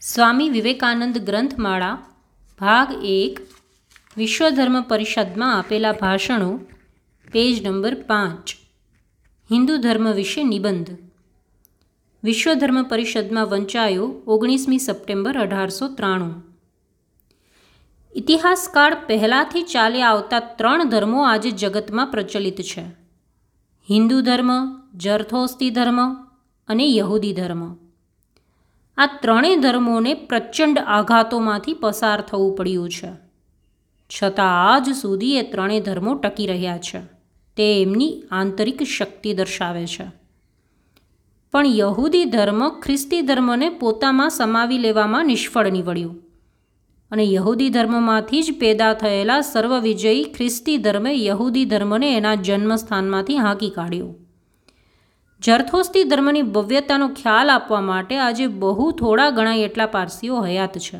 સ્વામી વિવેકાનંદ ગ્રંથમાળા, ભાગ એક, વિશ્વધર્મ પરિષદમાં આપેલા ભાષણો, પેજ નંબર પાંચ. હિન્દુ ધર્મ વિશે નિબંધ. વિશ્વધર્મ પરિષદમાં વંચાયો ઓગણીસમી સપ્ટેમ્બર અઢારસો ત્રાણું. ઇતિહાસકાળ પહેલાંથી ચાલ્યા આવતા ત્રણ ધર્મો આજે જગતમાં પ્રચલિત છે. હિન્દુ ધર્મ, જરથોસ્તી ધર્મ અને યહૂદી ધર્મ. આ ત્રણેય ધર્મોને પ્રચંડ આઘાતોમાંથી પસાર થવું પડ્યું છે. છતાં આજ સુધી એ ત્રણેય ધર્મો ટકી રહ્યા છે. તે એમની આંતરિક શક્તિ દર્શાવે છે. પણ યહૂદી ધર્મ ખ્રિસ્તી ધર્મને પોતામાં સમાવી લેવામાં નિષ્ફળ નીવડ્યું. અને યહૂદી ધર્મમાંથી જ પેદા થયેલા સર્વવિજયી ખ્રિસ્તી ધર્મે યહૂદી ધર્મને એના જન્મસ્થાનમાંથી હાંકી કાઢ્યો. જરથોસ્તી ધર્મની ભવ્યતાનો ખ્યાલ આપવા માટે આજે બહુ થોડા ગણાય એટલા પારસીઓ હયાત છે.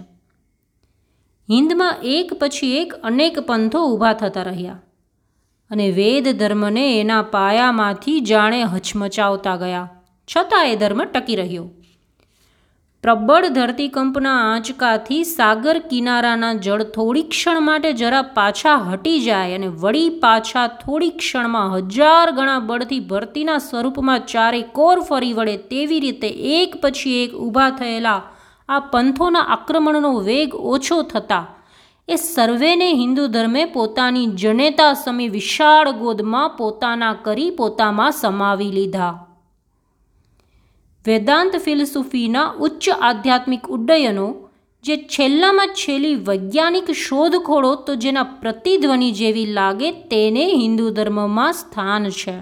હિન્દમાં એક પછી એક અનેક પંથો ઊભા થતા રહ્યા અને વેદ ધર્મને એના પાયામાંથી જાણે હચમચાવતા ગયા. છતાં એ ધર્મ ટકી રહ્યો. પ્રબળ ધરતીકંપના આંચકાથી સાગર કિનારાના જળ થોડી ક્ષણ માટે જરા પાછા હટી જાય અને વળી પાછા થોડી ક્ષણમાં હજાર ગણા બળથી ભરતીના સ્વરૂપમાં ચારે કોર ફરી વળે તેવી રીતે એક પછી એક ઊભા થયેલા આ પંથોના આક્રમણનો વેગ ઓછો થતાં. એ સર્વેને હિન્દુ ધર્મે પોતાની જનેતા સમી વિશાળ ગોદમાં પોતાના કરી પોતામાં સમાવી લીધા. વેદાંત ફિલસૂફીના ઉચ્ચ આધ્યાત્મિક ઉડ્ડયનો, જે છેલ્લામાં છેલ્લી વૈજ્ઞાનિક શોધખોળો તો જેના પ્રતિધ્વનિ જેવી લાગે તેને હિન્દુ ધર્મમાં સ્થાન છે.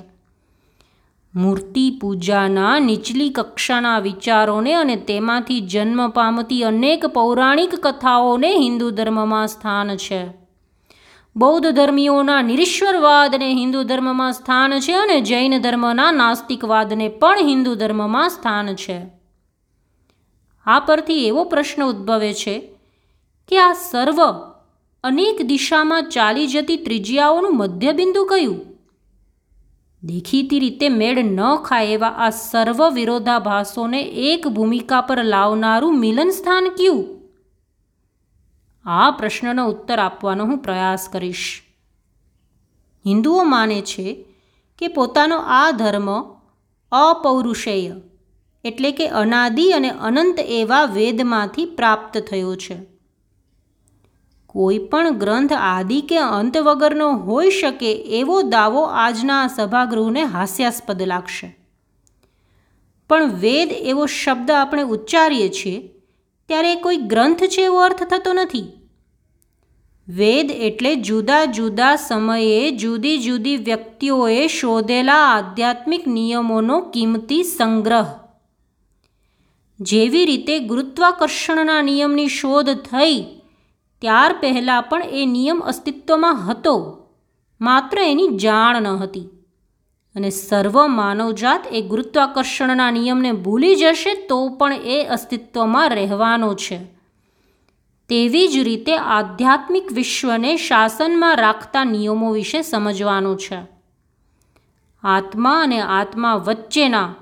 મૂર્તિ પૂજાના નીચલી કક્ષાના વિચારોને અને તેમાંથી જન્મ પામતી અનેક પૌરાણિક કથાઓને હિન્દુ ધર્મમાં સ્થાન છે. બૌદ્ધ ધર્મીઓના નિરીશ્વરવાદને હિન્દુ ધર્મમાં સ્થાન છે અને જૈન ધર્મના નાસ્તિકવાદને પણ હિન્દુ ધર્મમાં સ્થાન છે. આ પરથી એવો પ્રશ્ન ઉદ્ભવે છે કે આ સર્વ અનેક દિશામાં ચાલી જતી ત્રિજ્યાઓનું મધ્યબિંદુ કયું? દેખીતી રીતે મેળ ન ખાય એવા આ સર્વ વિરોધાભાસોને એક ભૂમિકા પર લાવનારું મિલન સ્થાન કયું? આ પ્રશ્નનો ઉત્તર આપવાનો હું પ્રયાસ કરીશ. હિન્દુઓ માને છે કે પોતાનો આ ધર્મ અપૌરુષેય, એટલે કે અનાદિ અને અનંત એવા વેદમાંથી પ્રાપ્ત થયો છે. કોઈ પણ ગ્રંથ આદિ કે અંત વગરનો હોઈ શકે એવો દાવો આજના સભાગૃહને હાસ્યાસ્પદ લાગશે. પણ વેદ એવો શબ્દ આપણે ઉચ્ચારીએ છીએ ત્યારે કોઈ ગ્રંથ છે એવો અર્થ થતો નથી. વેદ એટલે જુદા જુદા સમયે જુદી જુદી વ્યક્તિઓએ શોધેલા આધ્યાત્મિક નિયમોનો કિંમતી સંગ્રહ. જેવી રીતે ગુરુત્વાકર્ષણના નિયમની શોધ થઈ, ત્યાર પહેલાં પણ એ નિયમ અસ્તિત્વમાં હતો, માત્ર એની જાણ ન હતી. અને સર્વ માનવજાત એ ગુરુત્વાકર્ષણના નિયમને ભૂલી જશે તો પણ એ અસ્તિત્વમાં રહેવાનો છે. તેવી જ રીતે આધ્યાત્મિક વિશ્વને શાસનમાં રાખતા નિયમો વિશે સમજવાનું છે. આત્મા અને આત્મા વચ્ચેના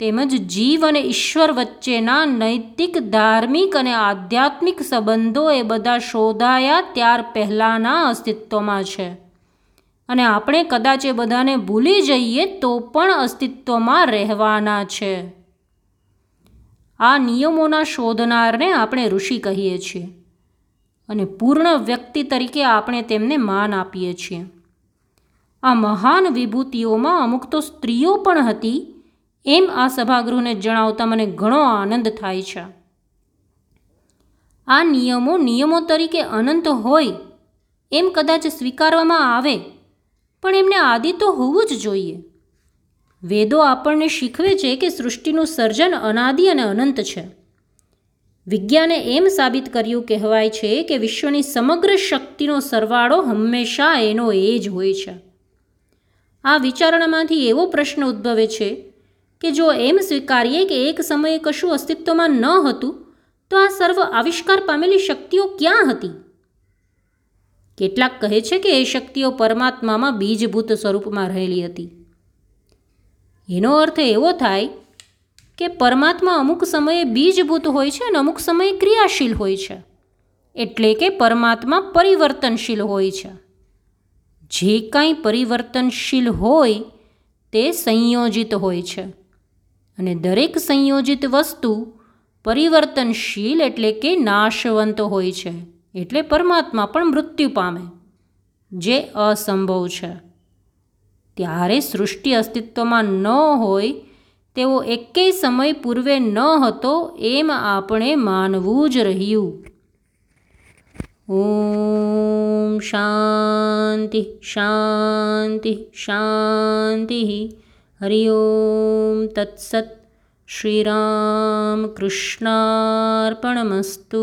તેમજ જીવ અને ઈશ્વર વચ્ચેના નૈતિક, ધાર્મિક અને આધ્યાત્મિક સંબંધો એ બધા શોધાયા ત્યાર પહેલાંના અસ્તિત્વમાં છે. અને આપણે કદાચ એ બધાને ભૂલી જઈએ તો પણ અસ્તિત્વમાં રહેવાના છે. આ નિયમોના શોધનારને આપણે ઋષિ કહીએ છીએ અને પૂર્ણ વ્યક્તિ તરીકે આપણે તેમને માન આપીએ છીએ. આ મહાન વિભૂતિઓમાં અમુક તો સ્ત્રીઓ પણ હતી, એમ આ સભાગૃહને જણાવતા મને ઘણો આનંદ થાય છે. આ નિયમો નિયમો તરીકે અનંત હોય, એમ કદાચ સ્વીકારવામાં આવે પણ એમને આદિ તો હોવું જ જોઈએ. વેદો આપણને શીખવે છે કે સૃષ્ટિનું સર્જન અનાદિ અને અનંત છે. વિજ્ઞાને એમ સાબિત કર્યું કહેવાય છે કે વિશ્વની સમગ્ર શક્તિનો સરવાળો હંમેશા એનો એ જ હોય છે. આ વિચારણામાંથી એવો પ્રશ્ન ઉદ્ભવે છે કે જો એમ સ્વીકારીએ કે એક સમયે કશું અસ્તિત્વમાં ન હતું, તો આ સર્વ આવિષ્કાર પામેલી શક્તિઓ ક્યાં હતી? કેટલાક કહે છે કે એ શક્તિઓ પરમાત્મામાં બીજભૂત સ્વરૂપમાં રહેલી હતી. એનો અર્થ એવો થાય કે પરમાત્મા અમુક સમયે બીજભૂત હોય છે અને અમુક સમયે ક્રિયાશીલ હોય છે. એટલે કે પરમાત્મા પરિવર્તનશીલ હોય છે. જે કાંઈ પરિવર્તનશીલ હોય તે સંયોજિત હોય છે. અને દરેક સંયોજિત વસ્તુ પરિવર્તનશીલ એટલે કે નાશવંત હોય છે. એટલે પરમાત્મા પણ મૃત્યુ પામે. જે અસંભવ છે. ત્યારે સૃષ્ટિ અસ્તિત્વમાં ન હોય તેવો એકેય સમય પૂર્વે ન હતો એમ આપણે માનવું જ રહ્યું. ઓમ શાંતિ શાંતિ શાંતિ. હરિ ઓમ તત્સત. શ્રીરામ કૃષ્ણાર્પણમસ્તુ.